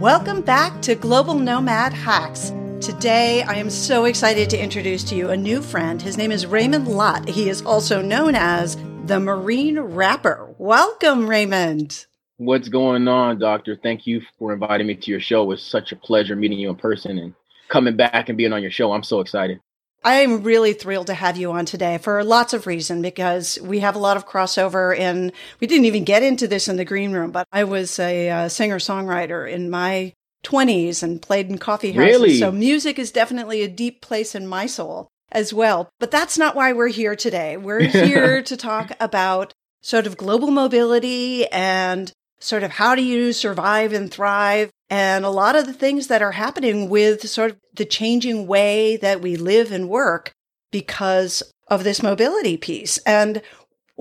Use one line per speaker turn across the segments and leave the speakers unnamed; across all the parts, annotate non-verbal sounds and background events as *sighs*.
Welcome back to Global Nomad Hacks. Today, I am so excited to introduce to you a new friend. His name is Raymond Lott. He is also known as the Marine Rapper. Welcome, Raymond.
What's going on, Doctor? Thank you for inviting me to your show. It was such a pleasure meeting you in person and coming back and being on your show. I'm so excited.
I am really thrilled to have you on today for lots of reasons because we have a lot of crossover and we didn't even get into this in the green room, but I was a uh, singer songwriter in my 20s and played in coffee houses.
Really?
So music is definitely a deep place in my soul as well. But that's not why we're here today. We're *laughs* here to talk about sort of global mobility and sort of how do you survive and thrive and a lot of the things that are happening with sort of the changing way that we live and work because of this mobility piece. And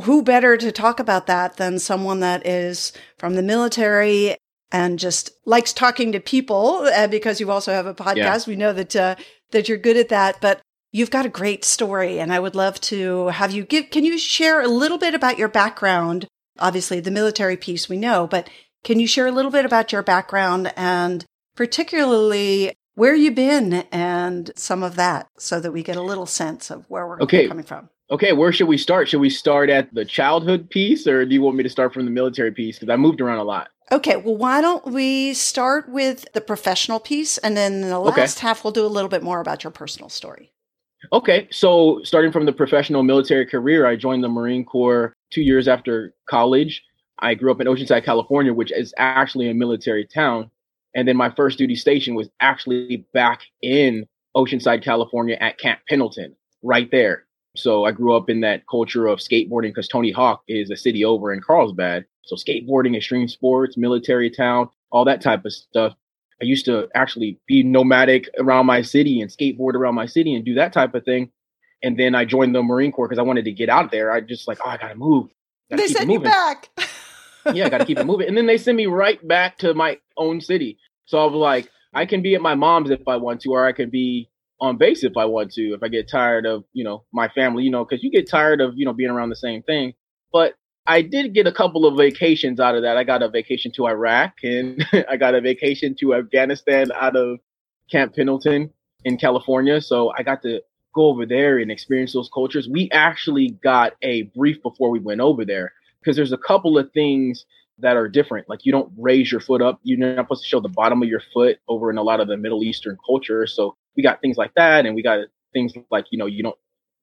who better to talk about that than someone that is from the military and just likes talking to people uh, because you also have a podcast. Yeah. We know that, uh, that you're good at that, but you've got a great story and I would love to have you give, can you share a little bit about your background? Obviously the military piece we know, but can you share a little bit about your background and particularly where you've been and some of that so that we get a little sense of where we're okay. coming from?
Okay, where should we start? Should we start at the childhood piece or do you want me to start from the military piece? Because I moved around a lot.
Okay, well, why don't we start with the professional piece and then the last okay. half we'll do a little bit more about your personal story.
Okay, so starting from the professional military career, I joined the Marine Corps two years after college. I grew up in Oceanside, California, which is actually a military town. And then my first duty station was actually back in Oceanside, California at Camp Pendleton, right there. So I grew up in that culture of skateboarding because Tony Hawk is a city over in Carlsbad. So skateboarding, extreme sports, military town, all that type of stuff. I used to actually be nomadic around my city and skateboard around my city and do that type of thing. And then I joined the Marine Corps because I wanted to get out of there. I just like, oh, I gotta move.
Gotta they sent you back. *laughs*
yeah, I got to keep it moving. And then they send me right back to my own city. So I was like, I can be at my mom's if I want to, or I could be on base if I want to, if I get tired of, you know, my family, you know, because you get tired of, you know, being around the same thing. But I did get a couple of vacations out of that. I got a vacation to Iraq and *laughs* I got a vacation to Afghanistan out of Camp Pendleton in California. So I got to go over there and experience those cultures. We actually got a brief before we went over there because there's a couple of things that are different. Like you don't raise your foot up. You're not supposed to show the bottom of your foot over in a lot of the Middle Eastern culture. So we got things like that. And we got things like, you know, you don't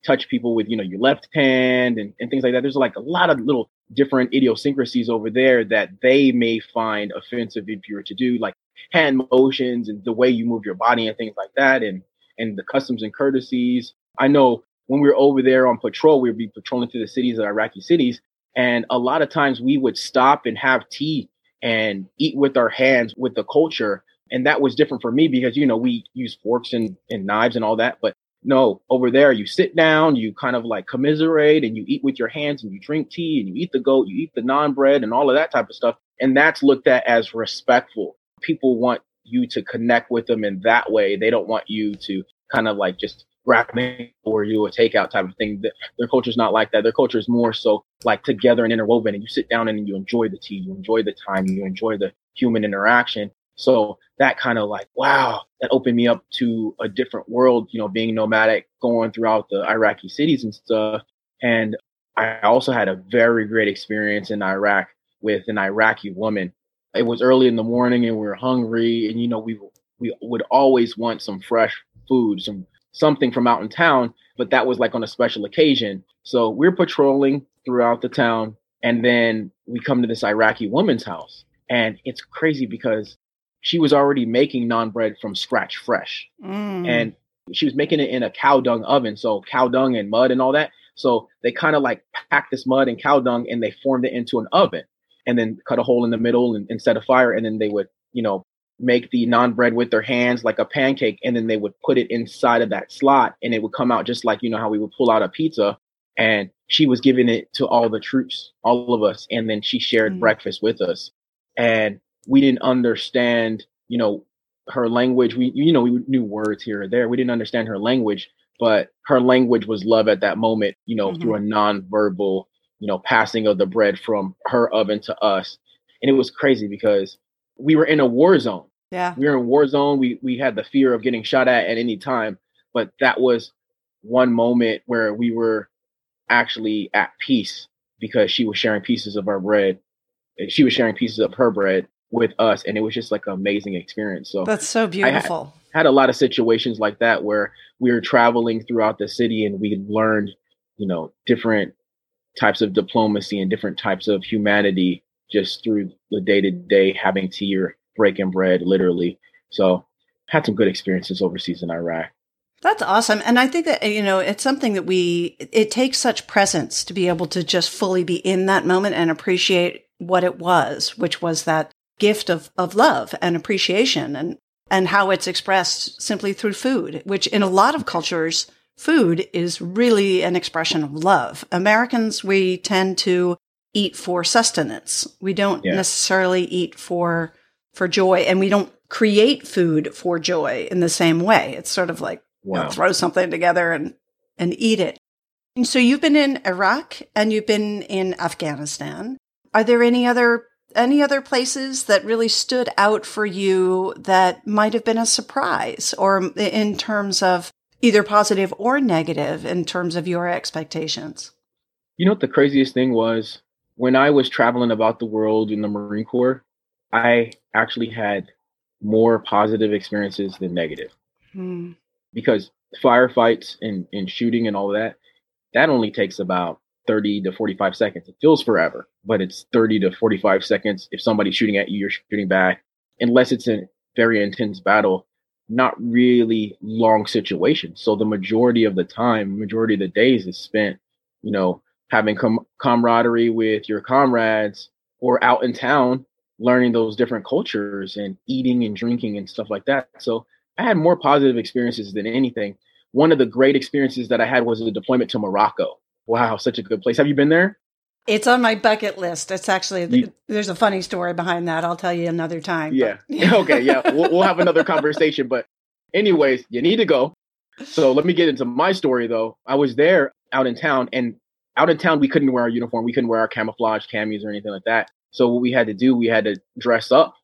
touch people with, you know, your left hand and, and things like that. There's like a lot of little different idiosyncrasies over there that they may find offensive if you were to do like hand motions and the way you move your body and things like that. And, and the customs and courtesies. I know when we were over there on patrol, we would be patrolling through the cities of Iraqi cities and a lot of times we would stop and have tea and eat with our hands with the culture. And that was different for me because, you know, we use forks and, and knives and all that. But no, over there, you sit down, you kind of like commiserate and you eat with your hands and you drink tea and you eat the goat, you eat the naan bread and all of that type of stuff. And that's looked at as respectful. People want you to connect with them in that way. They don't want you to kind of like just grab me or you a takeout type of thing. Their culture is not like that. Their culture is more so like together and interwoven and you sit down and you enjoy the tea, you enjoy the time, you enjoy the human interaction. So that kind of like, wow, that opened me up to a different world, you know, being nomadic, going throughout the Iraqi cities and stuff. And I also had a very great experience in Iraq with an Iraqi woman. It was early in the morning and we were hungry and, you know, we, we would always want some fresh food, some something from out in town, but that was like on a special occasion. So we're patrolling throughout the town, and then we come to this Iraqi woman's house. And it's crazy because she was already making naan bread from scratch, fresh. Mm. And she was making it in a cow dung oven. So cow dung and mud and all that. So they kind of like packed this mud and cow dung and they formed it into an oven and then cut a hole in the middle and, and set a fire. And then they would, you know, make the naan bread with their hands like a pancake and then they would put it inside of that slot and it would come out just like you know how we would pull out a pizza and she was giving it to all the troops all of us and then she shared mm-hmm. breakfast with us and we didn't understand you know her language we you know we knew words here or there we didn't understand her language but her language was love at that moment you know mm-hmm. through a non-verbal you know passing of the bread from her oven to us and it was crazy because we were in a war zone.
Yeah.
We were in war zone. We we had the fear of getting shot at at any time, but that was one moment where we were actually at peace because she was sharing pieces of our bread. Eh, she was sharing pieces of her bread with us, and it was just like an amazing experience. So
that's so beautiful.
I had, had a lot of situations like that where we were traveling throughout the city, and we learned, you know, different types of diplomacy and different types of humanity just through the day to day having tea or breaking bread, literally. So had some good experiences overseas in Iraq.
That's awesome. And I think that, you know, it's something that we, it takes such presence to be able to just fully be in that moment and appreciate what it was, which was that gift of, of love and appreciation and, and how it's expressed simply through food, which in a lot of cultures, food is really an expression of love. Americans, we tend to eat for sustenance. We don't yeah. necessarily eat for, for joy and we don't create food for joy in the same way. It's sort of like wow. you know, throw something together and, and eat it. And so you've been in Iraq and you've been in Afghanistan. Are there any other any other places that really stood out for you that might have been a surprise or in terms of either positive or negative in terms of your expectations?
You know what the craziest thing was? When I was traveling about the world in the Marine Corps, I actually had more positive experiences than negative. Hmm because firefights and, and shooting and all that, that only takes about 30 to 45 seconds. It feels forever, but it's 30 to 45 seconds. If somebody's shooting at you, you're shooting back, unless it's a very intense battle, not really long situation. So the majority of the time, majority of the days is spent, you know, having com- camaraderie with your comrades or out in town learning those different cultures and eating and drinking and stuff like that. So I had more positive experiences than anything. One of the great experiences that I had was a deployment to Morocco. Wow, such a good place. Have you been there?
It's on my bucket list. It's actually you, there's a funny story behind that. I'll tell you another time.
Yeah. *laughs* okay. Yeah. We'll, we'll have another conversation. But anyways, you need to go. So let me get into my story though. I was there out in town, and out in town we couldn't wear our uniform. We couldn't wear our camouflage camis or anything like that. So what we had to do, we had to dress up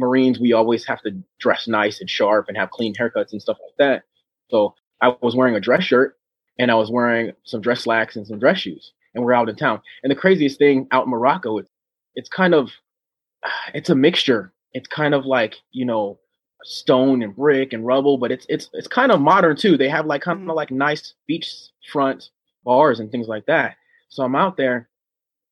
Marines, we always have to dress nice and sharp and have clean haircuts and stuff like that. So I was wearing a dress shirt and I was wearing some dress slacks and some dress shoes, and we're out in town. And the craziest thing out in Morocco, it's it's kind of *sighs* it's a mixture. It's kind of like you know stone and brick and rubble, but it's it's it's kind of modern too. They have like kind of mm-hmm. like nice beachfront bars and things like that. So I'm out there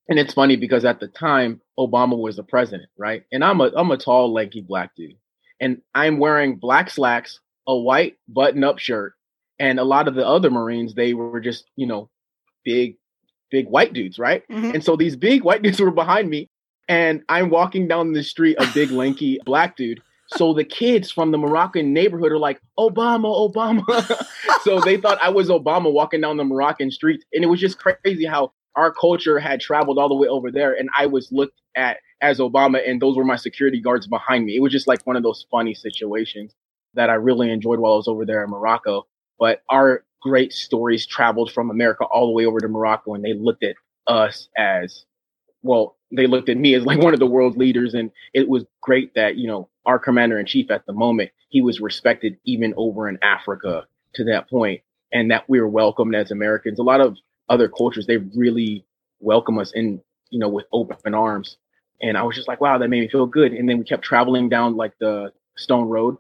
and it's funny because at the time Obama was the president, right? And I'm a I'm a tall, lanky black dude, and I'm wearing black slacks, a white button-up shirt, and a lot of the other Marines they were just you know big, big white dudes, right? Mm-hmm. And so these big white *laughs* dudes were behind me, and I'm walking down the street, a big lanky black dude. So the kids from the Moroccan neighborhood are like, Obama, Obama. *laughs* so they thought I was Obama walking down the Moroccan streets. And it was just crazy how our culture had traveled all the way over there and I was looked at as Obama and those were my security guards behind me. It was just like one of those funny situations that I really enjoyed while I was over there in Morocco. But our great stories traveled from America all the way over to Morocco and they looked at us as well, they looked at me as like one of the world leaders and it was great that, you know, our commander in chief at the moment, he was respected even over in Africa to that point and that we were welcomed as Americans. A lot of other cultures, they really welcome us in, you know, with open arms. And I was just like, wow, that made me feel good. And then we kept traveling down like the Stone Road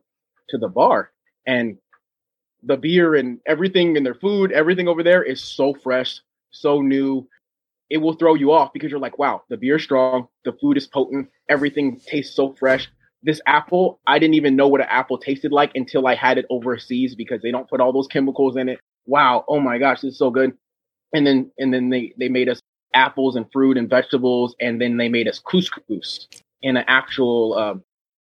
to the bar. And the beer and everything and their food, everything over there is so fresh, so new. It will throw you off because you're like, wow, the beer's strong, the food is potent, everything tastes so fresh. This apple, I didn't even know what an apple tasted like until I had it overseas because they don't put all those chemicals in it. Wow, oh my gosh, this is so good and then and then they they made us apples and fruit and vegetables, and then they made us couscous in an actual uh,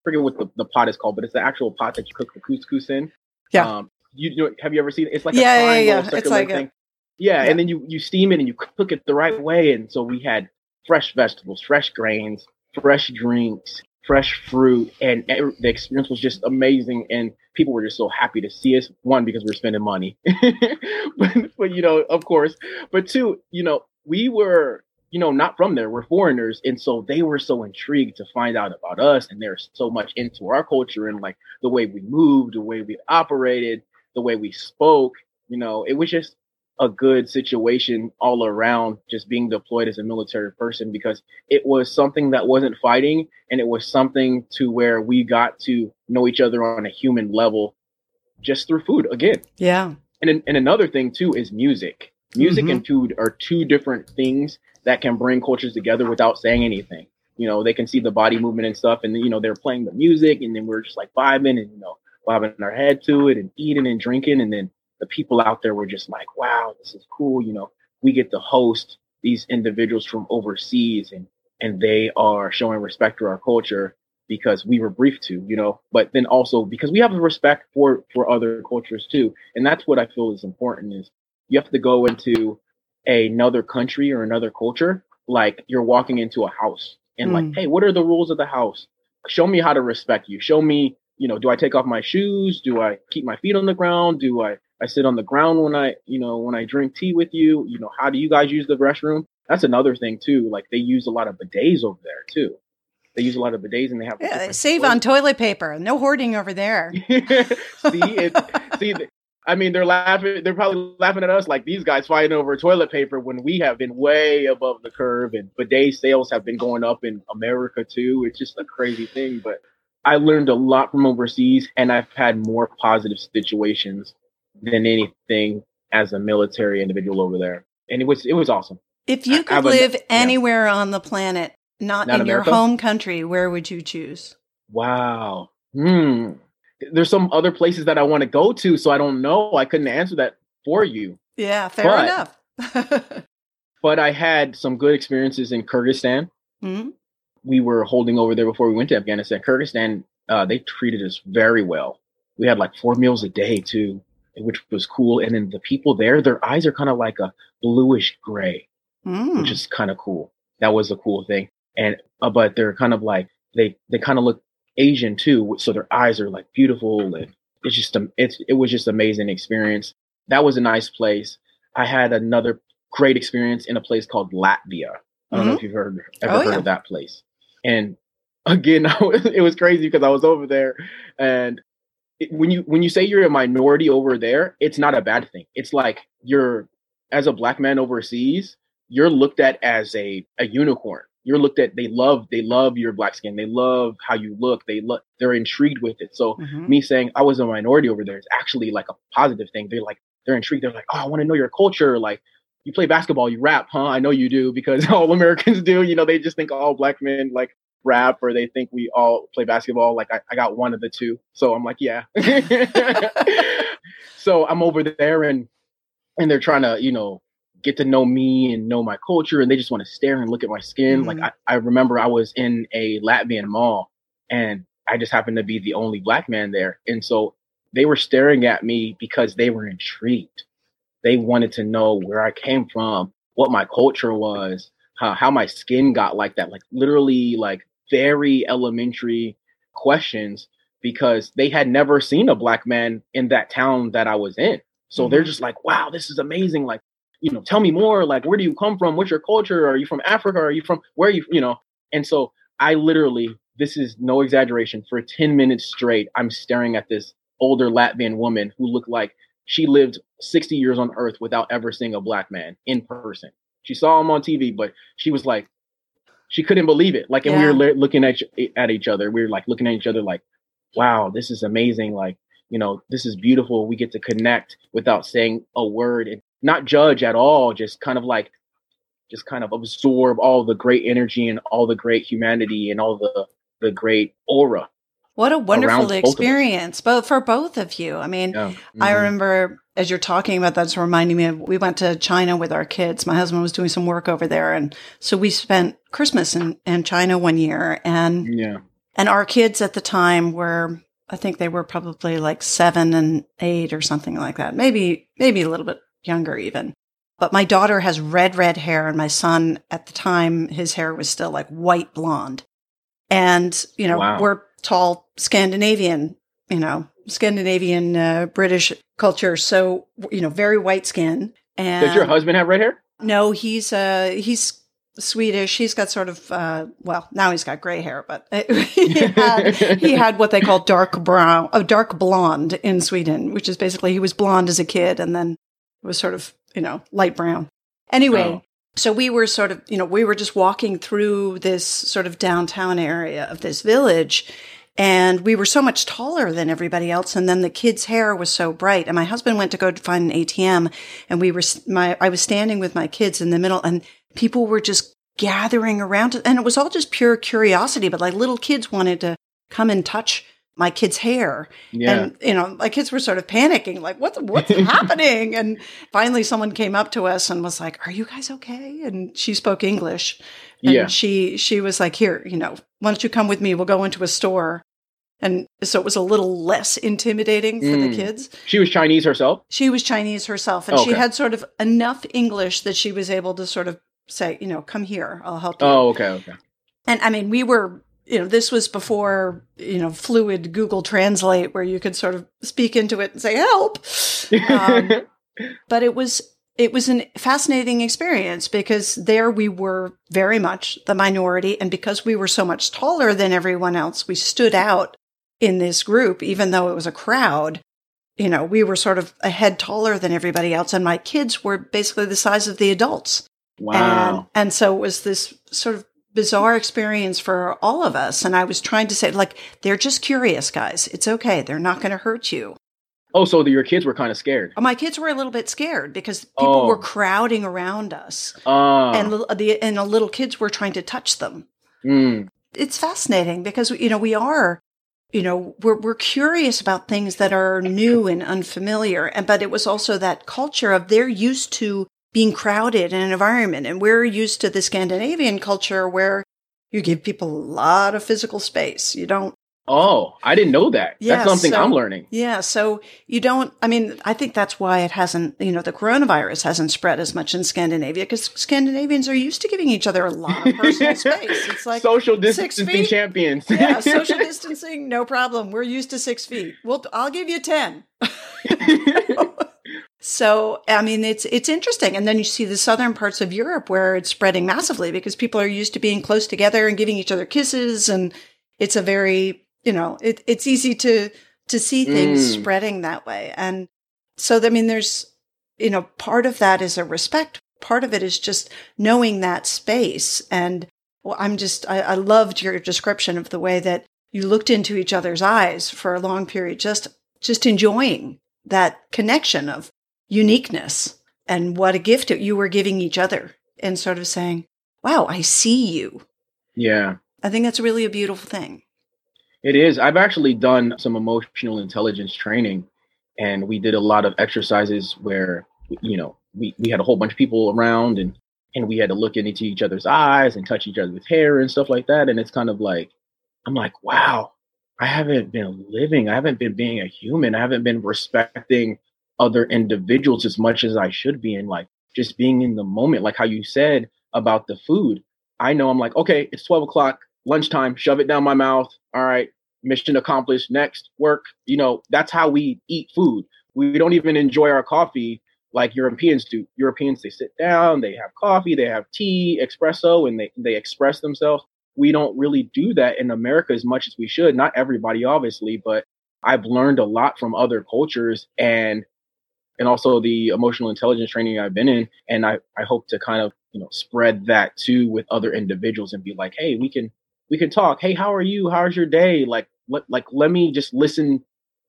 forget what the, the pot is called, but it's the actual pot that you cook the couscous in.
Yeah. Um,
you, know, have you ever seen it? It's like
yeah, a yeah, yeah. It's like thing.
Yeah, yeah, and then you you steam it and you cook it the right way, and so we had fresh vegetables, fresh grains, fresh drinks, fresh fruit, and the experience was just amazing. And people were just so happy to see us. One, because we are spending money, *laughs* but, but you know, of course. But two, you know, we were you know, not from there. We're foreigners. And so they were so intrigued to find out about us. And they're so much into our culture and like the way we moved, the way we operated, the way we spoke. You know, it was just a good situation all around just being deployed as a military person because it was something that wasn't fighting and it was something to where we got to know each other on a human level just through food again.
Yeah.
And, and another thing too is music. Music mm-hmm. and food are two different things that can bring cultures together without saying anything. You know, they can see the body movement and stuff, and you know they're playing the music, and then we're just like vibing and you know bobbing our head to it and eating and drinking, and then the people out there were just like, "Wow, this is cool." You know, we get to host these individuals from overseas, and and they are showing respect to our culture because we were briefed to, you know, but then also because we have a respect for for other cultures too, and that's what I feel is important. Is you have to go into another country or another culture, like you're walking into a house and mm. like, hey, what are the rules of the house? Show me how to respect you. Show me, you know, do I take off my shoes? Do I keep my feet on the ground? Do I I sit on the ground when I, you know, when I drink tea with you? You know, how do you guys use the restroom? That's another thing too. Like they use a lot of bidets over there too. They use a lot of bidets and they have
yeah, save on toilet paper. No hoarding over there. *laughs*
see, it, see, I mean, they're laughing. They're probably laughing at us like these guys fighting over toilet paper when we have been way above the curve, and bidet sales have been going up in America too. It's just a crazy thing. But I learned a lot from overseas, and I've had more positive situations than anything as a military individual over there, and it was it was awesome.
If you could live a, anywhere yeah. on the planet, not, not in America? your home country, where would you choose?
Wow. Hmm there's some other places that I want to go to, so I don't know. I couldn't answer that for you.
Yeah, fair but, enough. *laughs*
but I had some good experiences in Kyrgyzstan. Mm-hmm. We were holding over there before we went to Afghanistan. Kyrgyzstan, uh, they treated us very well. We had like four meals a day too, which was cool. And then the people there, their eyes are kind of like a bluish gray, mm. which is kind of cool. That was a cool thing. And uh, but they're kind of like they they kind of look Asian too, so their eyes are like beautiful and it's just it's it was just amazing experience. That was a nice place. I had another great experience in a place called Latvia. I don't mm-hmm. know if you've heard ever oh, heard yeah. of that place. And *laughs* again, *laughs* it was crazy because I was over there, and when you when you say you're a minority over there, it's not a bad thing. It's like you're as a black man overseas, you're looked at as a a unicorn. You're looked at they love they love your black skin. They love how you look. They look they're intrigued with it. So mm-hmm. me saying i was a minority over there is actually like a positive thing. They're like they're intrigued. They're like oh i want to know your culture. Like you play basketball you rap huh? I know you do because *laughs* all americans do. You know they just think all black men like rap or they think we all play basketball like i, I got one of the two so i'm like yeah *laughs* so i'm over there and and they're trying to you know get to know me and know my culture and they just want to stare and look at my skin. Mm-hmm. Like I, I remember I was in a Latvian mall and I just happened to be the only black man there. And so they were staring at me because they were intrigued. They wanted to know where I came from, what my culture was, how, how my skin got like that, like literally like very elementary questions because they had never seen a black man in that town that I was in. So mm-hmm. they're just like, wow, this is amazing. Like you know, tell me more. Like, where do you come from? What's your culture? Are you from Africa? Are you from where are you, you know? And so I literally, this is no exaggeration, for 10 minutes straight, I'm staring at this older Latvian woman who looked like she lived 60 years on earth without ever seeing a black man in person. She saw him on TV, but she was like, she couldn't believe it. Like, and yeah. we were looking at, at each other. We were like looking at each other like, wow, this is amazing. Like, you know, this is beautiful. We get to connect without saying a word. And not judge at all, just kind of like just kind of absorb all the great energy and all the great humanity and all the the great aura.
What a wonderful experience, both for both of you. I mean, yeah. mm-hmm. I remember as you're talking about that's reminding me of we went to China with our kids. My husband was doing some work over there, and so we spent Christmas in, in China one year, and
yeah,
and our kids at the time were I think they were probably like seven and eight or something like that, maybe maybe a little bit younger even. But my daughter has red, red hair, and my son at the time, his hair was still like white blonde. And, you know, wow. we're tall Scandinavian, you know, Scandinavian uh, British culture. So, you know, very white skin. And
does your husband have red hair?
No, he's uh he's Swedish. He's got sort of, uh, well, now he's got gray hair, but *laughs* he had, he *laughs* had what they call dark brown, a dark blonde in Sweden, which is basically he was blonde as a kid and then was sort of, you know, light brown. Anyway, oh. So we were sort of, you know, we were just walking through this sort of downtown area of this village and we were so much taller than everybody else. And then the kids' hair was so bright. And my husband went to go find an ATM and we were, my, I was standing with my kids in the middle and people were just gathering around and it was all just pure curiosity, but like little kids wanted to come and touch my kids' hair. Yeah. And, you know, my kids were sort of panicking, like, what, what's *laughs* happening? And finally someone came up to us and was like, are you guys okay? And she spoke English. And yeah. she, she was like, here, you know, why don't you come with me? We'll go into a store. And so it was a little less intimidating for mm. the kids.
She was Chinese herself?
She was Chinese herself. And okay. she had sort of enough English that she was able to sort of say, you know, come here, I'll help you.
Oh, okay, okay.
And I mean, we were, you know, this was before, you know, fluid Google Translate where you could sort of speak into it and say, help. Um, *laughs* but it was it was a fascinating experience because there we were very much the minority. And because we were so much taller than everyone else, we stood out in this group, even though it was a crowd. You know, we were sort of a head taller than everybody else. And my kids were basically the size of the adults.
Wow.
And, and so it was this sort of bizarre experience for all of us. And I was trying to say, like, they're just curious, guys. It's okay. They're not going to hurt you.
Oh, so the, your kids were kind of scared.
Oh, my kids were a little bit scared because people oh. were crowding around us, uh. and the and the little kids were trying to touch them.
Mm.
It's fascinating because you know we are, you know, we're we're curious about things that are new and unfamiliar, and but it was also that culture of they're used to being crowded in an environment, and we're used to the Scandinavian culture where you give people a lot of physical space. You don't
Oh, I didn't know that. Yeah, that's something so, I'm learning.
Yeah. So you don't, I mean, I think that's why it hasn't, you know, the coronavirus hasn't spread as much in Scandinavia because Scandinavians are used to giving each other a lot of personal *laughs* space. It's like
social distancing champions.
yeah. *laughs* Social distancing, no problem. We're used to six feet. Well, I'll give you 10. *laughs* so, I mean, it's, it's interesting. And then you see the southern parts of Europe where it's spreading massively because people are used to being close together and giving each other kisses and, it's a very you know, it, it's easy to, to see things mm. spreading that way. And so, I mean, there's, you know, part of that is a respect. Part of it is just knowing that space. And well, I'm just, I, I loved your description of the way that you looked into each other's eyes for a long period, just, just enjoying that connection of uniqueness and what a gift you were giving each other and sort of saying, wow, I see you.
Yeah.
I think that's really a beautiful thing.
It is. I've actually done some emotional intelligence training, and we did a lot of exercises where, you know, we, we had a whole bunch of people around and and we had to look into each other's eyes and touch each other with hair and stuff like that. And it's kind of like, I'm like, wow, I haven't been living. I haven't been being a human. I haven't been respecting other individuals as much as I should be. in like just being in the moment, like how you said about the food. I know I'm like, okay, it's 12 o'clock lunchtime, shove it down my mouth. All right, mission accomplished. Next, work. You know, that's how we eat food. We don't even enjoy our coffee like Europeans do. Europeans, they sit down, they have coffee, they have tea, espresso, and they, they express themselves. We don't really do that in America as much as we should. Not everybody, obviously, but I've learned a lot from other cultures and and also the emotional intelligence training I've been in. And I, I hope to kind of, you know, spread that too with other individuals and be like, hey, we can we can talk. Hey, how are you? How's your day? Like, let, like, let me just listen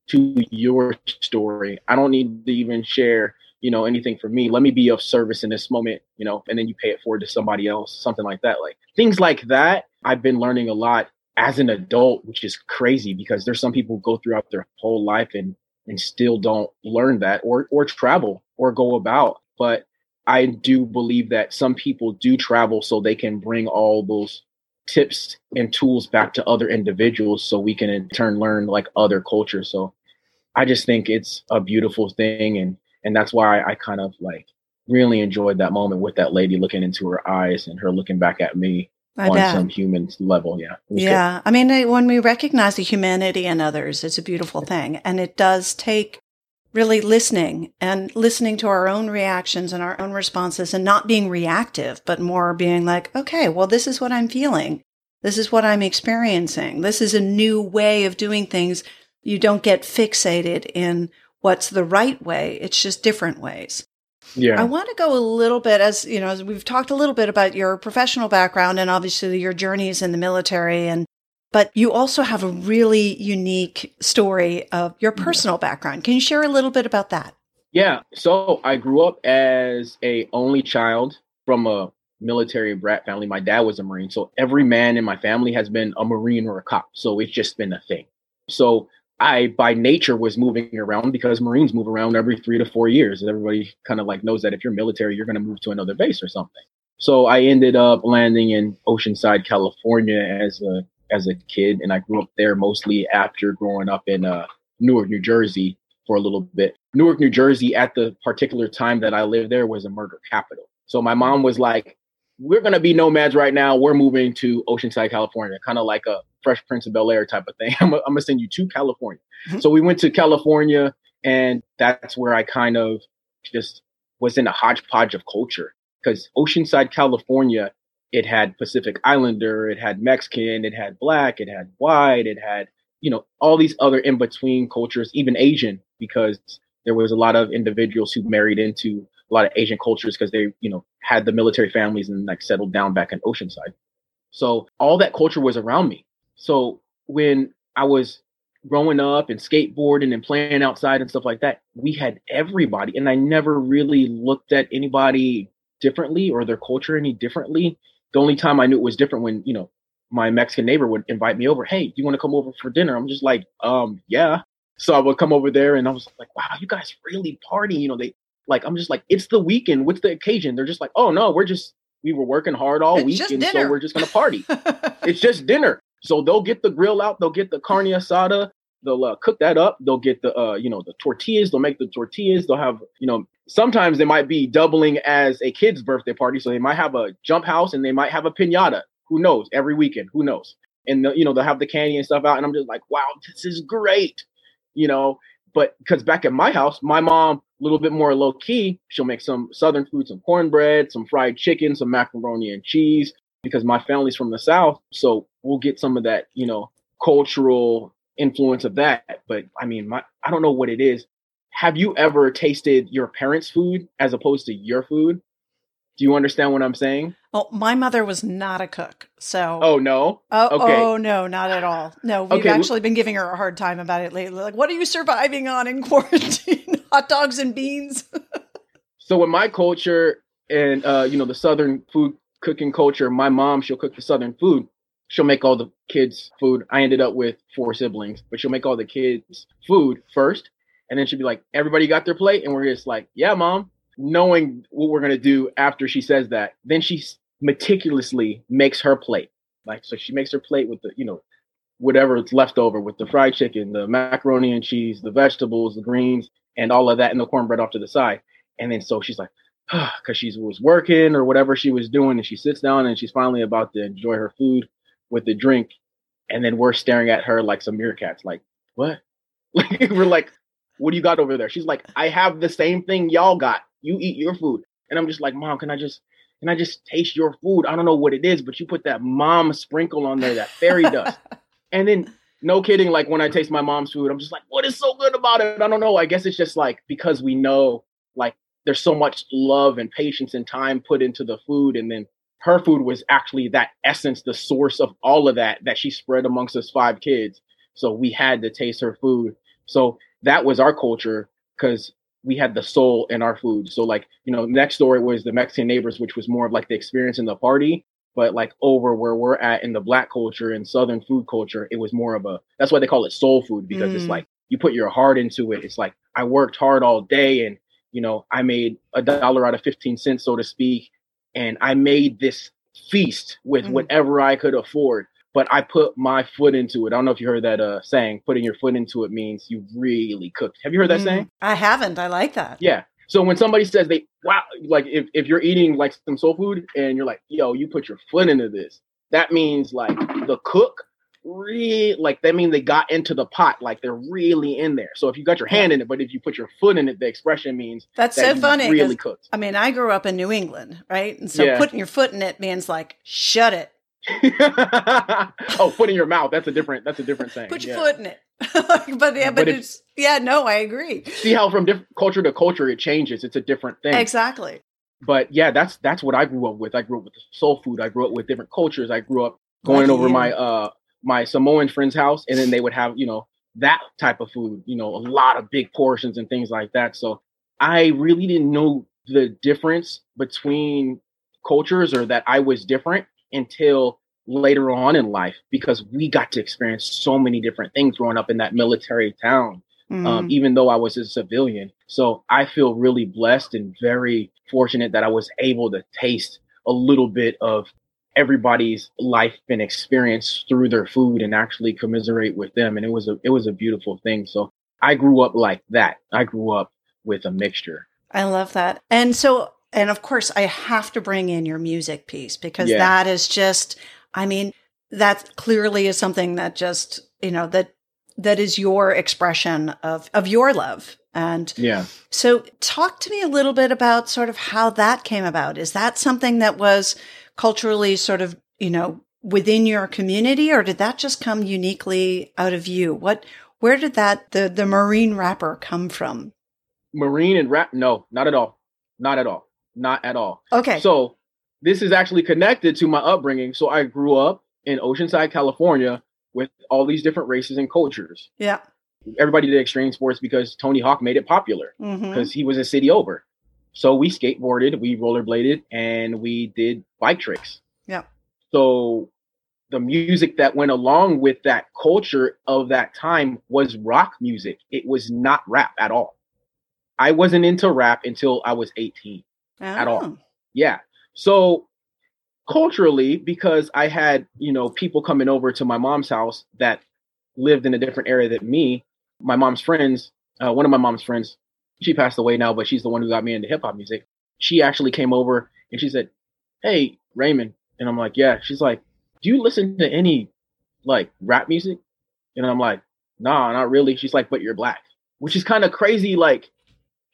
to your story. I don't need to even share, you know, anything for me. Let me be of service in this moment, you know, and then you pay it forward to somebody else, something like that. Like things like that. I've been learning a lot as an adult, which is crazy because there's some people who go throughout their whole life and and still don't learn that or or travel or go about. But I do believe that some people do travel so they can bring all those tips and tools back to other individuals so we can in turn learn like other cultures. So I just think it's a beautiful thing and and that's why I kind of like really enjoyed that moment with that lady looking into her eyes and her looking back at me I on bet. some human level. Yeah.
Yeah. Good. I mean, when we recognize the humanity in others, it's a beautiful thing. And it does take really listening and listening to our own reactions and our own responses and not being reactive, but more being like, okay, well, this is what I'm feeling. This is what I'm experiencing. This is a new way of doing things. You don't get fixated in what's the right way. It's just different ways.
Yeah.
I want to go a little bit as, you know, as we've talked a little bit about your professional background and obviously your journeys in the military and but you also have a really unique story of your personal background. Can you share a little bit about that?
Yeah. So I grew up as a only child from a military brat family. My dad was a Marine. So every man in my family has been a Marine or a cop. So it's just been a thing. So I, by nature, was moving around because Marines move around every three to four years. Everybody kind of like knows that if you're military, you're going to move to another base or something. So I ended up landing in Oceanside, California as a as a kid, and I grew up there mostly after growing up in uh, Newark, New Jersey for a little bit. Newark, New Jersey, at the particular time that I lived there, was a murder capital. So my mom was like, "We're gonna be nomads right now. We're moving to Oceanside, California, kind of like a Fresh Prince of Bel Air type of thing. I'm, I'm gonna send you to California." Mm-hmm. So we went to California, and that's where I kind of just was in a hodgepodge of culture because Oceanside, California it had Pacific Islander, it had Mexican, it had black, it had white, it had, you know, all these other in between cultures, even Asian, because there was a lot of individuals who married into a lot of Asian cultures because they, you know, had the military families and like settled down back in Oceanside. So all that culture was around me. So when I was growing up and skateboarding and playing outside and stuff like that, we had everybody. And I never really looked at anybody differently or their culture any differently the only time I knew it was different when, you know, my Mexican neighbor would invite me over. Hey, do you want to come over for dinner? I'm just like, um, yeah. So I would come over there and I was like, wow, you guys really party. You know, they like, I'm just like, it's the weekend. What's the occasion? They're just like, oh no, we're just, we were working hard all
it's
week. And dinner. so we're just going to party. *laughs* it's just dinner. So they'll get the grill out. They'll get the carne asada. They'll uh, cook that up. They'll get the, uh, you know, the tortillas. They'll make the tortillas. They'll have, you know, sometimes they might be doubling as a kid's birthday party. So they might have a jump house and they might have a pinata. Who knows? Every weekend, who knows? And the, you know they'll have the candy and stuff out, and I'm just like, wow, this is great, you know. But because back at my house, my mom a little bit more low key. She'll make some southern food, some cornbread, some fried chicken, some macaroni and cheese. Because my family's from the south, so we'll get some of that, you know, cultural influence of that. But I mean, my I don't know what it is have you ever tasted your parents' food as opposed to your food? Do you understand what I'm saying?
Oh, my mother was not a cook. So
Oh no.
Oh, okay. oh no, not at all. No, we've okay. actually been giving her a hard time about it lately. Like, what are you surviving on in *laughs* quarantine? Hot dogs and beans. *laughs*
so in my culture and uh, you know, the southern food cooking culture, my mom, she'll cook the southern food. She'll make all the kids food. I ended up with four siblings, but she'll make all the kids food first and then she'd be like, everybody got their plate. And we're just like, yeah, mom, knowing what we're going to do after she says that. Then she meticulously makes her plate. Like, so she makes her plate with the, you know, whatever's left over with the fried chicken, the macaroni and cheese, the vegetables, the greens, and all of that, and the cornbread off to the side. And then so she's like, *sighs* because she was working or whatever she was doing, and she sits down and she's finally about to enjoy her food with the drink. And then we're staring at her like some meerkats, like, what? *laughs* Like we're like, what do you got over there? She's like, I have the same thing y'all got. You eat your food. And I'm just like, Mom, can I just can I just taste your food? I don't know what it is, but you put that mom sprinkle on there, that fairy dust. *laughs* and then no kidding, like when I taste my mom's food, I'm just like, what is so good about it? I don't know. I guess it's just like because we know there's so much love and patience and time put into the food. And then her food was actually that essence, the source of all of that that she spread amongst us five kids. So we had to taste her food. So that was our culture because we had the soul in our food. So like, you know, next door was the Mexican neighbors, which was more of like the experience in the party. But like over where we're at in the black culture and southern food culture, it was more of a that's why they call it soul food because mm. it's like you put your heart into it. It's like I worked hard all day and you know, I made a dollar out of 15 cents, so to speak, and I made this feast with mm. whatever I could afford but I put my foot into it. I don't know if you heard that uh, saying, putting your foot into it means you really cooked. Have you heard that mm, saying?
I haven't. I like that.
Yeah. So when somebody says they, wow, like if, if you're eating like some soul food and you're like, yo, you put your foot into this, that means like the cook really like that mean they got into the pot, like they're really in there. So if you got your hand in it, but if you put your foot in it, the expression means
That's
that
so funny.
Really cooked.
I mean, I grew up in New England, right? And so
Yeah.
putting your foot in it means like, shut it. *laughs*
oh, foot in your mouth. That's a different. That's a different thing.
Put your
yeah.
foot in it. *laughs* but yeah,
But
but
if-
yeah, no, I agree.
See how from different culture to culture it changes. It's a different thing.
Exactly.
but yeah, that's that's what I grew up with. I grew up with soul food. I grew up with different cultures. I grew up going
Lucky
over
you.
my uh my Samoan friend's house, and then they would have you know that type of food. You know, a lot of big portions and things like that. So I really didn't know the difference between cultures or that I was different until later on in life because we got to experience so many different things growing up in that military town um,
Mhm.
even though I was a civilian. So I feel really blessed and very fortunate that I was able to taste a little bit of everybody's life and experience through their food and actually commiserate with them. And it was a it was a beautiful thing. So I grew up like that. I grew up with a mixture.
I love that. And so, and of course, I have to bring in your music piece because
Yeah.
that is just, I mean, that clearly is something that just, you know, that, that is your expression of, of your love. And
Yeah.
so talk to me a little bit about sort of how that came about. Is that something that was culturally sort of, you know, within your community or did that just come uniquely out of you? What, where did that, the, the Marine rapper come from?
Marine and rap no, not at all. Not at all. Not at all.
Okay.
So this is actually connected to my upbringing. So I grew up in Oceanside, California, with all these different races and cultures.
yeah.
Everybody did extreme sports because Tony Hawk made it popular
hmm
because he was a city over. So we skateboarded, we rollerbladed, and we did bike tricks.
Yeah.
So the music that went along with that culture of that time was rock music. It was not rap at all. I wasn't into rap until I was 18 at all.
Oh.
yeah so culturally because i had you know people coming over to my mom's house that lived in a different area than me my mom's friends uh, one of my mom's friends she passed away now but she's the one who got me into hip-hop music. She actually came over and she said hey raymond. And i'm like yeah. She's like do you listen to any like rap music? And i'm like nah not really. She's like but you're black which is kind of crazy like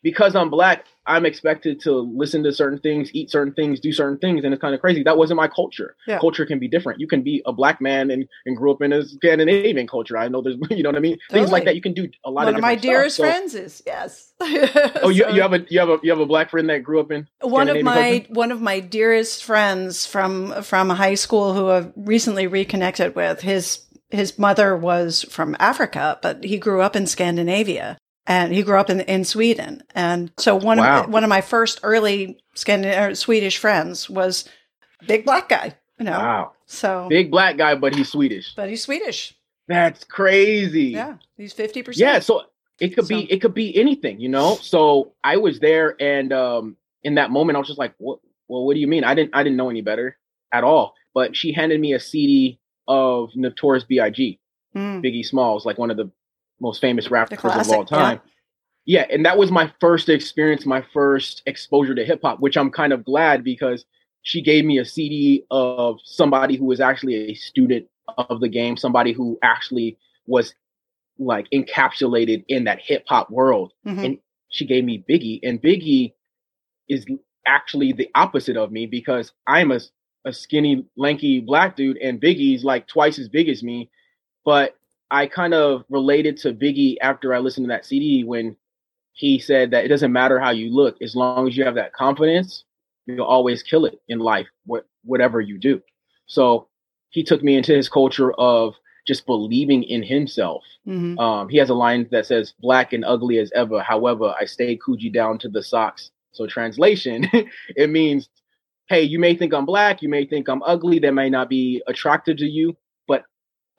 because I'm black, I'm expected to listen to certain things, eat certain things, do certain things, and it's kind of crazy. That wasn't my culture.
Yeah.
Culture can be different. You can be a black man and, and grew up in a Scandinavian culture. I know there's, *laughs* you know what I mean, things like that. You can do a lot
One
of
of my dearest
stuff. So-
friends is yes.
Oh, you, *laughs* you have a you have a you have a black friend that grew up in
one of my
culture?
one of my dearest friends from from high school who I've recently reconnected with. His his mother was from Africa, but he grew up in Scandinavia. And he grew up in, in Sweden. And so one
Wow.
of one of my first early Scandinavian Swedish friends was big black guy, you know.
Wow,
So
big black guy, but he's Swedish.
but he's Swedish.
That's crazy.
Yeah. He's fifty percent.
Yeah, so it could be it could be anything, you know. So I was there, and um, in that moment, I was just like, "What? Well, what do you mean? I didn't I didn't know any better at all." But she handed me a CD of Notorious B.I.G.
Mm.
Biggie Smalls, like one of the most famous rappers of all time. Yeah. and that was my first experience, my first exposure to hip hop, which I'm kind of glad because she gave me a CD of somebody who was actually a student of the game, somebody who actually was like encapsulated in that hip hop world.
Mhm.
And she gave me Biggie, and Biggie is actually the opposite of me because I'm a, a skinny, lanky black dude, and Biggie's like twice as big as me. But I kind of related to Biggie after I listened to that CD when he said that it doesn't matter how you look, as long as you have that confidence, you'll always kill it in life, what, whatever you do. So he took me into his culture of just believing in himself.
Mhm.
Um, he has a line that says, "Black and ugly as ever. However, I stay Coogi down to the socks." So translation, *laughs* it means, "Hey, you may think I'm black, you may think I'm ugly, that may not be attractive to you,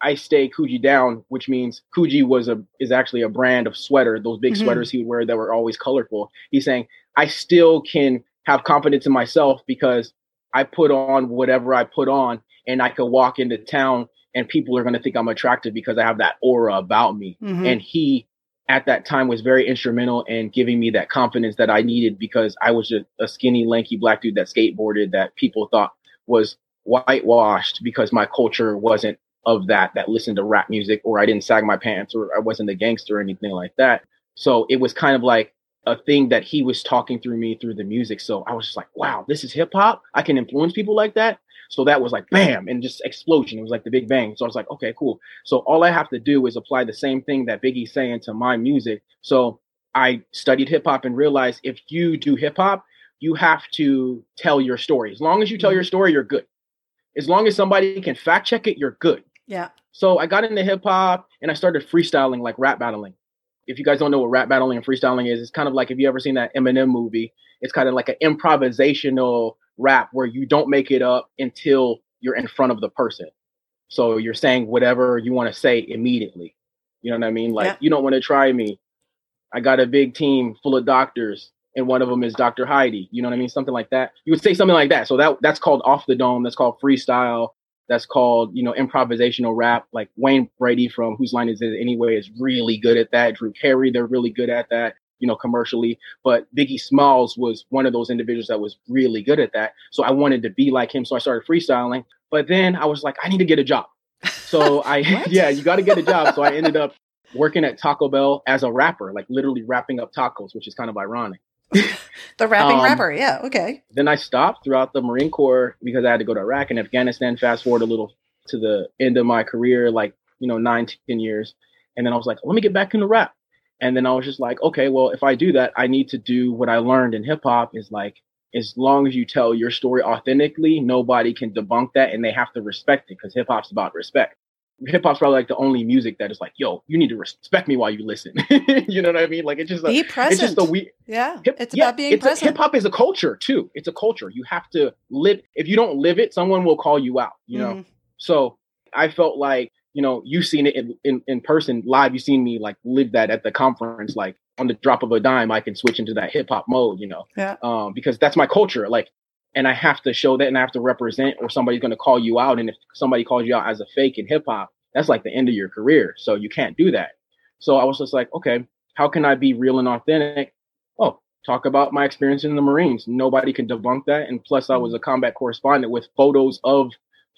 I stay Coogi down," which means Coogi was a is actually a brand of sweater. Those big
Mhm.
sweaters he would wear that were always colorful. He's saying, "I still can have confidence in myself because I put on whatever I put on, and I could walk into town." And people are going to think I'm attractive because I have that aura about me
Mhm.
and he at that time was very instrumental in giving me that confidence that I needed because I was just a skinny, lanky black dude that skateboarded that people thought was whitewashed because my culture wasn't of that that listened to rap music or I didn't sag my pants or I wasn't a gangster or anything like that. So it was kind of like a thing that he was talking through me through the music. So I was just like, wow, this is hip hop. I can influence people like that. So that was like bam and just explosion. It was like the big bang. So I was like, okay, cool. So all I have to do is apply the same thing that Biggie's saying to my music. So I studied hip hop and realized if you do hip hop, you have to tell your story. As long as you tell your mm-hmm. story, you're good. As long as somebody can fact check it, you're good.
Yeah.
So I got into hip hop and I started freestyling, like rap battling. If you guys don't know what rap battling and freestyling is, it's kind of like if you ever seen that Eminem movie, it's kind of like an improvisational rap where you don't make it up until you're in front of the person. So you're saying whatever you want to say immediately. You know what I mean? Like, yeah. you don't want to try me. I got a big team full of doctors and one of them is Dr. Heidi. You know what I mean? Something like that. You would say something like that. So that that's called off the dome. That's called freestyle. That's called you know improvisational rap. Like Wayne Brady from Whose Line Is It Anyway is really good at that. Drew Carey, they're really good at that. You know, commercially. But Biggie Smalls was one of those individuals that was really good at that. So I wanted to be like him. So I started freestyling. But then I was like, I need to get a job. So *laughs* I *laughs* yeah, you got to get a job. So I ended up working at Taco Bell as a rapper, like literally wrapping up tacos, which is kind of ironic. *laughs*
the rapping um, rapper, yeah, okay.
Then I stopped throughout the Marine Corps because I had to go to Iraq and Afghanistan. Fast forward a little to the end of my career, like you know, nine, ten years, and then I was like, let me get back into rap. And then I was just like, okay, well, if I do that, I need to do what I learned in hip hop is like, as long as you tell your story authentically, nobody can debunk that and they have to respect it because hip hop's about respect hip hop's probably like the only music that is like, yo, you need to respect me while you listen. *laughs* you know what I mean? Like it's just
be a, present.
It's just
a
we.
Yeah, hip, it's yeah, about being
it's
present.
Hip hop is a culture too. It's a culture. You have to live. If you don't live it, someone will call you out. You know. Mm. So I felt like you know you've seen it in, in in person live. You've seen me like live that at the conference. Like on the drop of a dime, I can switch into that hip hop mode. You know.
Yeah.
Um, because that's my culture. Like and I have to show that and I have to represent or somebody's going to call you out. And if somebody calls you out as a fake in hip hop, that's like the end of your career. So you can't do that. So I was just like, okay, how can I be real and authentic? Oh, talk about my experience in the Marines. Nobody can debunk that. And plus, I was a combat correspondent with photos of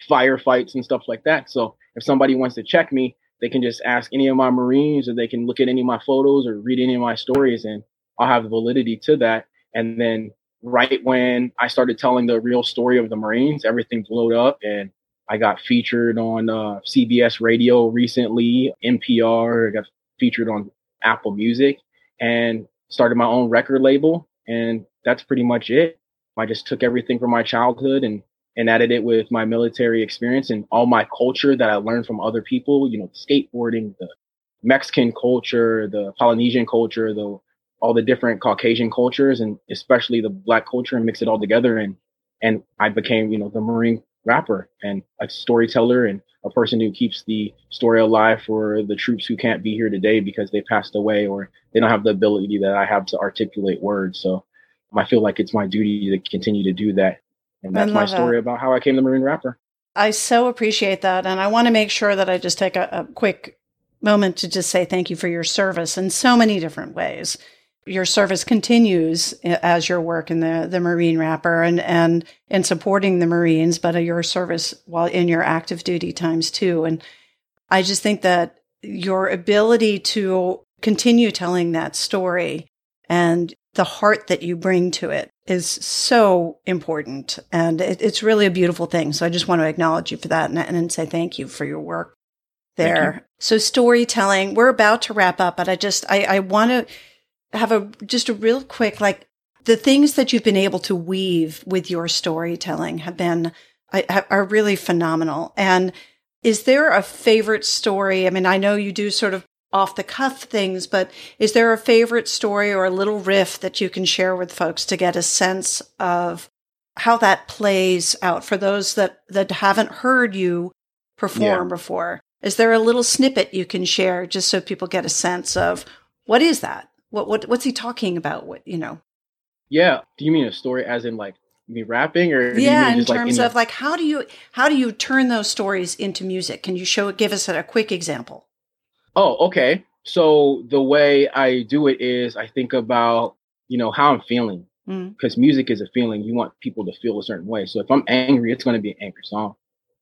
firefights and stuff like that. So if somebody wants to check me, they can just ask any of my Marines or they can look at any of my photos or read any of my stories and I'll have validity to that. And then right when I started telling the real story of the Marines, everything blew up and I got featured on uh, CBS Radio recently, NPR. I got featured on Apple Music and started my own record label. And that's pretty much it. I just took everything from my childhood and, and added it with my military experience and all my culture that I learned from other people, you know, skateboarding, the Mexican culture, the Polynesian culture, the all the different Caucasian cultures and especially the black culture and mix it all together. And and I became, you know, the Marine rapper and a storyteller and a person who keeps the story alive for the troops who can't be here today because they passed away or they don't have the ability that I have to articulate words. So I feel like it's my duty to continue to do that. And that's my story that. about how I came the Marine rapper.
I so appreciate that. And I want to make sure that I just take a, a quick moment to just say thank you for your service in so many different ways your service continues as your work in the, the Marine rapper and, and in supporting the Marines, but uh, your service while in your active duty times too. And I just think that your ability to continue telling that story and the heart that you bring to it is so important. And it, it's really a beautiful thing. So I just want to acknowledge you for that and, and say thank you for your work there. So storytelling, we're about to wrap up, but I just, I, I want to, have a just a real quick like the things that you've been able to weave with your storytelling have been are really phenomenal. And is there a favorite story? I mean, I know you do sort of off the cuff things, but is there a favorite story or a little riff that you can share with folks to get a sense of how that plays out for those that that haven't heard you perform yeah. before? Is there a little snippet you can share just so people get a sense of what is that? What what what's he talking about? What you know?
Yeah. Do you mean a story as in like me rapping or
yeah in terms like, in of like how do you how do you turn those stories into music can you show give us a quick example
oh okay so the way i do it is i think about you know how i'm feeling because mm. music is a feeling you want people to feel a certain way so if i'm angry it's going to be an angry song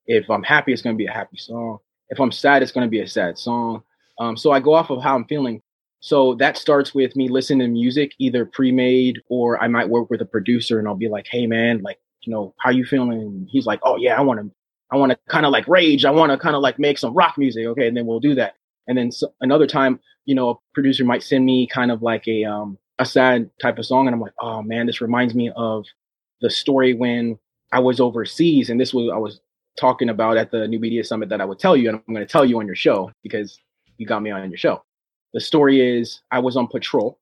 if i'm happy it's going to be a happy song If I'm sad, it's going to be a sad song. Um, so I go off of how I'm feeling. So that starts with me listening to music, either pre-made or I might work with a producer and I'll be like, "Hey, man, like, you know, how you feeling?" And he's like, "Oh yeah, I want to, I want to kind of like rage. I want to kind of like make some rock music." Okay, and then we'll do that. And then so, another time, you know, a producer might send me kind of like a um a sad type of song, and I'm like, "Oh man, this reminds me of the story when I was overseas, and this was I was talking about at the New Media Summit that I would tell you, and I'm going to tell you on your show because you got me on your show. The story is I was on patrol,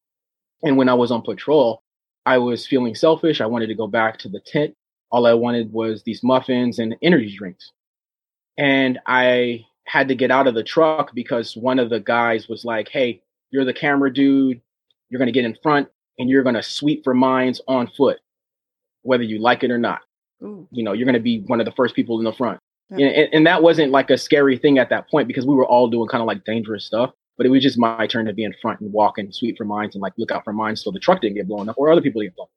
and when I was on patrol, I was feeling selfish. I wanted to go back to the tent. All I wanted was these muffins and energy drinks, and I had to get out of the truck because one of the guys was like, "Hey, you're the camera dude. You're going to get in front." And you're going to sweep for mines on foot whether you like it or not. Ooh. You know, you're going to be one of the first people in the front. Yeah. And, and, that wasn't like a scary thing at that point because we were all doing kind of like dangerous stuff. But it was just my turn to be in front and walk and sweep for mines and like look out for mines so the truck didn't get blown up or other people get blown.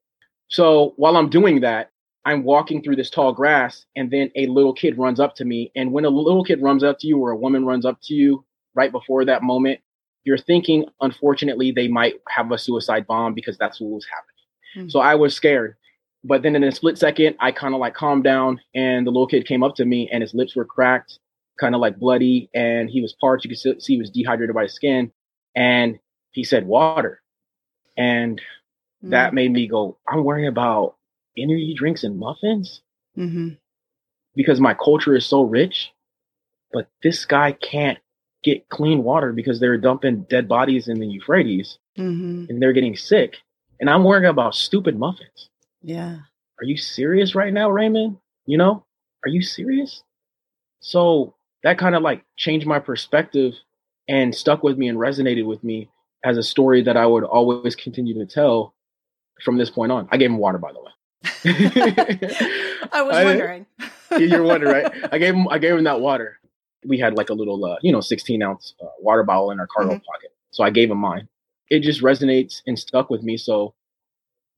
So while I'm doing that, I'm walking through this tall grass and then a little kid runs up to me. And when a little kid runs up to you or a woman runs up to you right before that moment, you're thinking, unfortunately, they might have a suicide bomb because that's what was happening. Mm-hmm. So I was scared. But then in a split second, I kind of like calmed down, and the little kid came up to me, and his lips were cracked, kind of like bloody, and he was parched. You could see he was dehydrated by his skin, and he said water, and mm-hmm. that made me go, I'm worrying about energy drinks and muffins mm-hmm. because my culture is so rich, but this guy can't get clean water because they're dumping dead bodies in the Euphrates, mm-hmm. and they're getting sick, and I'm worrying about stupid muffins.
Yeah.
Are you serious right now, Raymond? You know, are you serious? So that kind of like changed my perspective and stuck with me and resonated with me as a story that I would always continue to tell from this point on. I gave him water, by the way. *laughs*
I was wondering. *laughs*
you're wondering, right? I gave him, I gave him that water. We had like a little, uh, you know, 16 ounce uh, water bottle in our cargo mm-hmm. pocket. So I gave him mine. It just resonates and stuck with me. So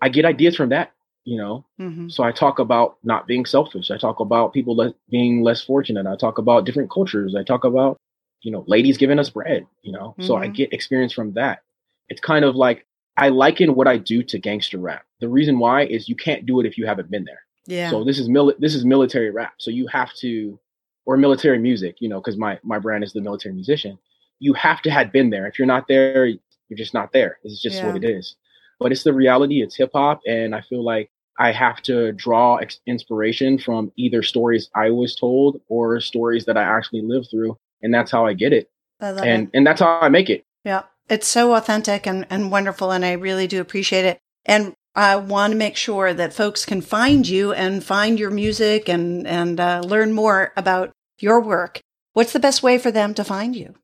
I get ideas from that you know? Mm-hmm. so i talk about not being selfish. I talk about people le- being less fortunate. I talk about different cultures. I talk about you know ladies giving us bread you know? Mm-hmm. so i mm-hmm. get experience from that. It's kind of like i liken what i do to gangster rap. The reason why is you can't do it if you haven't been there.
Yeah.
So this is mili- this is military rap. So you have to or military music you know because my my brand is the military musician. You have to have been there. If you're not there you're just not there. This is just yeah. what it is. But it's the reality. It's hip hop and i feel like I have to draw ex- inspiration from either stories I was told or stories that I actually lived through, and that's how I get it. I and it. and that's how I make it.
Yeah, it's so authentic and and wonderful, and I really do appreciate it. And I want to make sure that folks can find you and find your music and and uh, learn more about your work. What's the best way for them to find you?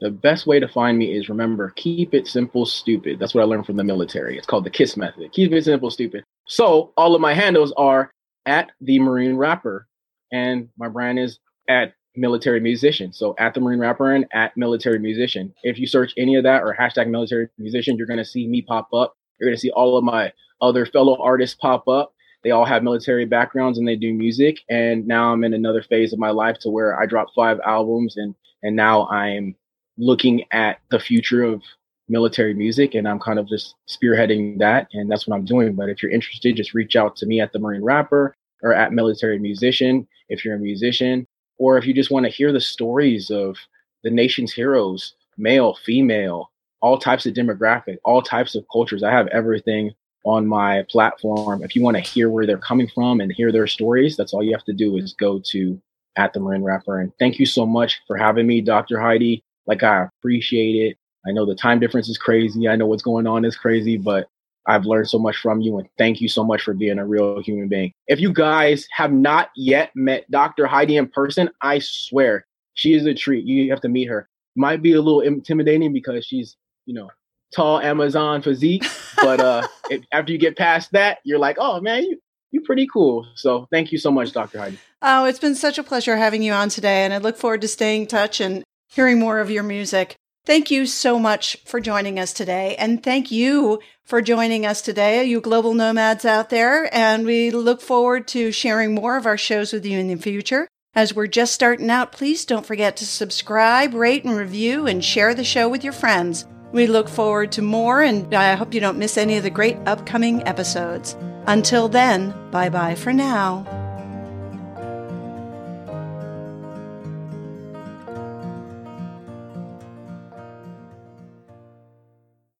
The best way to find me is remember, keep it simple, stupid. That's what I learned from the military. It's called the KISS method. Keep it simple, stupid. So all of my handles are at the Marine Rapper, and my brand is at Military Musician. So at the Marine Rapper and at Military Musician. If you search any of that or hashtag Military Musician, you're going to see me pop up. You're going to see all of my other fellow artists pop up. They all have military backgrounds and they do music. And now I'm in another phase of my life to where I dropped five albums and and now I'm looking at the future of military music and I'm kind of just spearheading that and that's what I'm doing. But if you're interested, just reach out to me at the Marine Rapper or at Military Musician if you're a musician, or if you just want to hear the stories of the nation's heroes, male, female, all types of demographic, all types of cultures. I have everything on my platform. If you want to hear where they're coming from and hear their stories, that's all you have to do is go to at the Marine Rapper. And thank you so much for having me, Dr. Heidi. Like I appreciate it. I know the time difference is crazy. I know what's going on is crazy, but I've learned so much from you and thank you so much for being a real human being. If you guys have not yet met Dr. Heidi in person, I swear she is a treat. You have to meet her. Might be a little intimidating because she's, you know, tall Amazon physique, but uh *laughs* if, after you get past that, you're like, "Oh man, you you're pretty cool." So, thank you so much, Dr. Heidi.
Oh, it's been such a pleasure having you on today and I look forward to staying in touch and hearing more of your music. Thank you so much for joining us today. And thank you for joining us today, you global nomads out there. And we look forward to sharing more of our shows with you in the future. As we're just starting out, please don't forget to subscribe, rate, and review, and share the show with your friends. We look forward to more, and I hope you don't miss any of the great upcoming episodes. Until then, bye bye for now.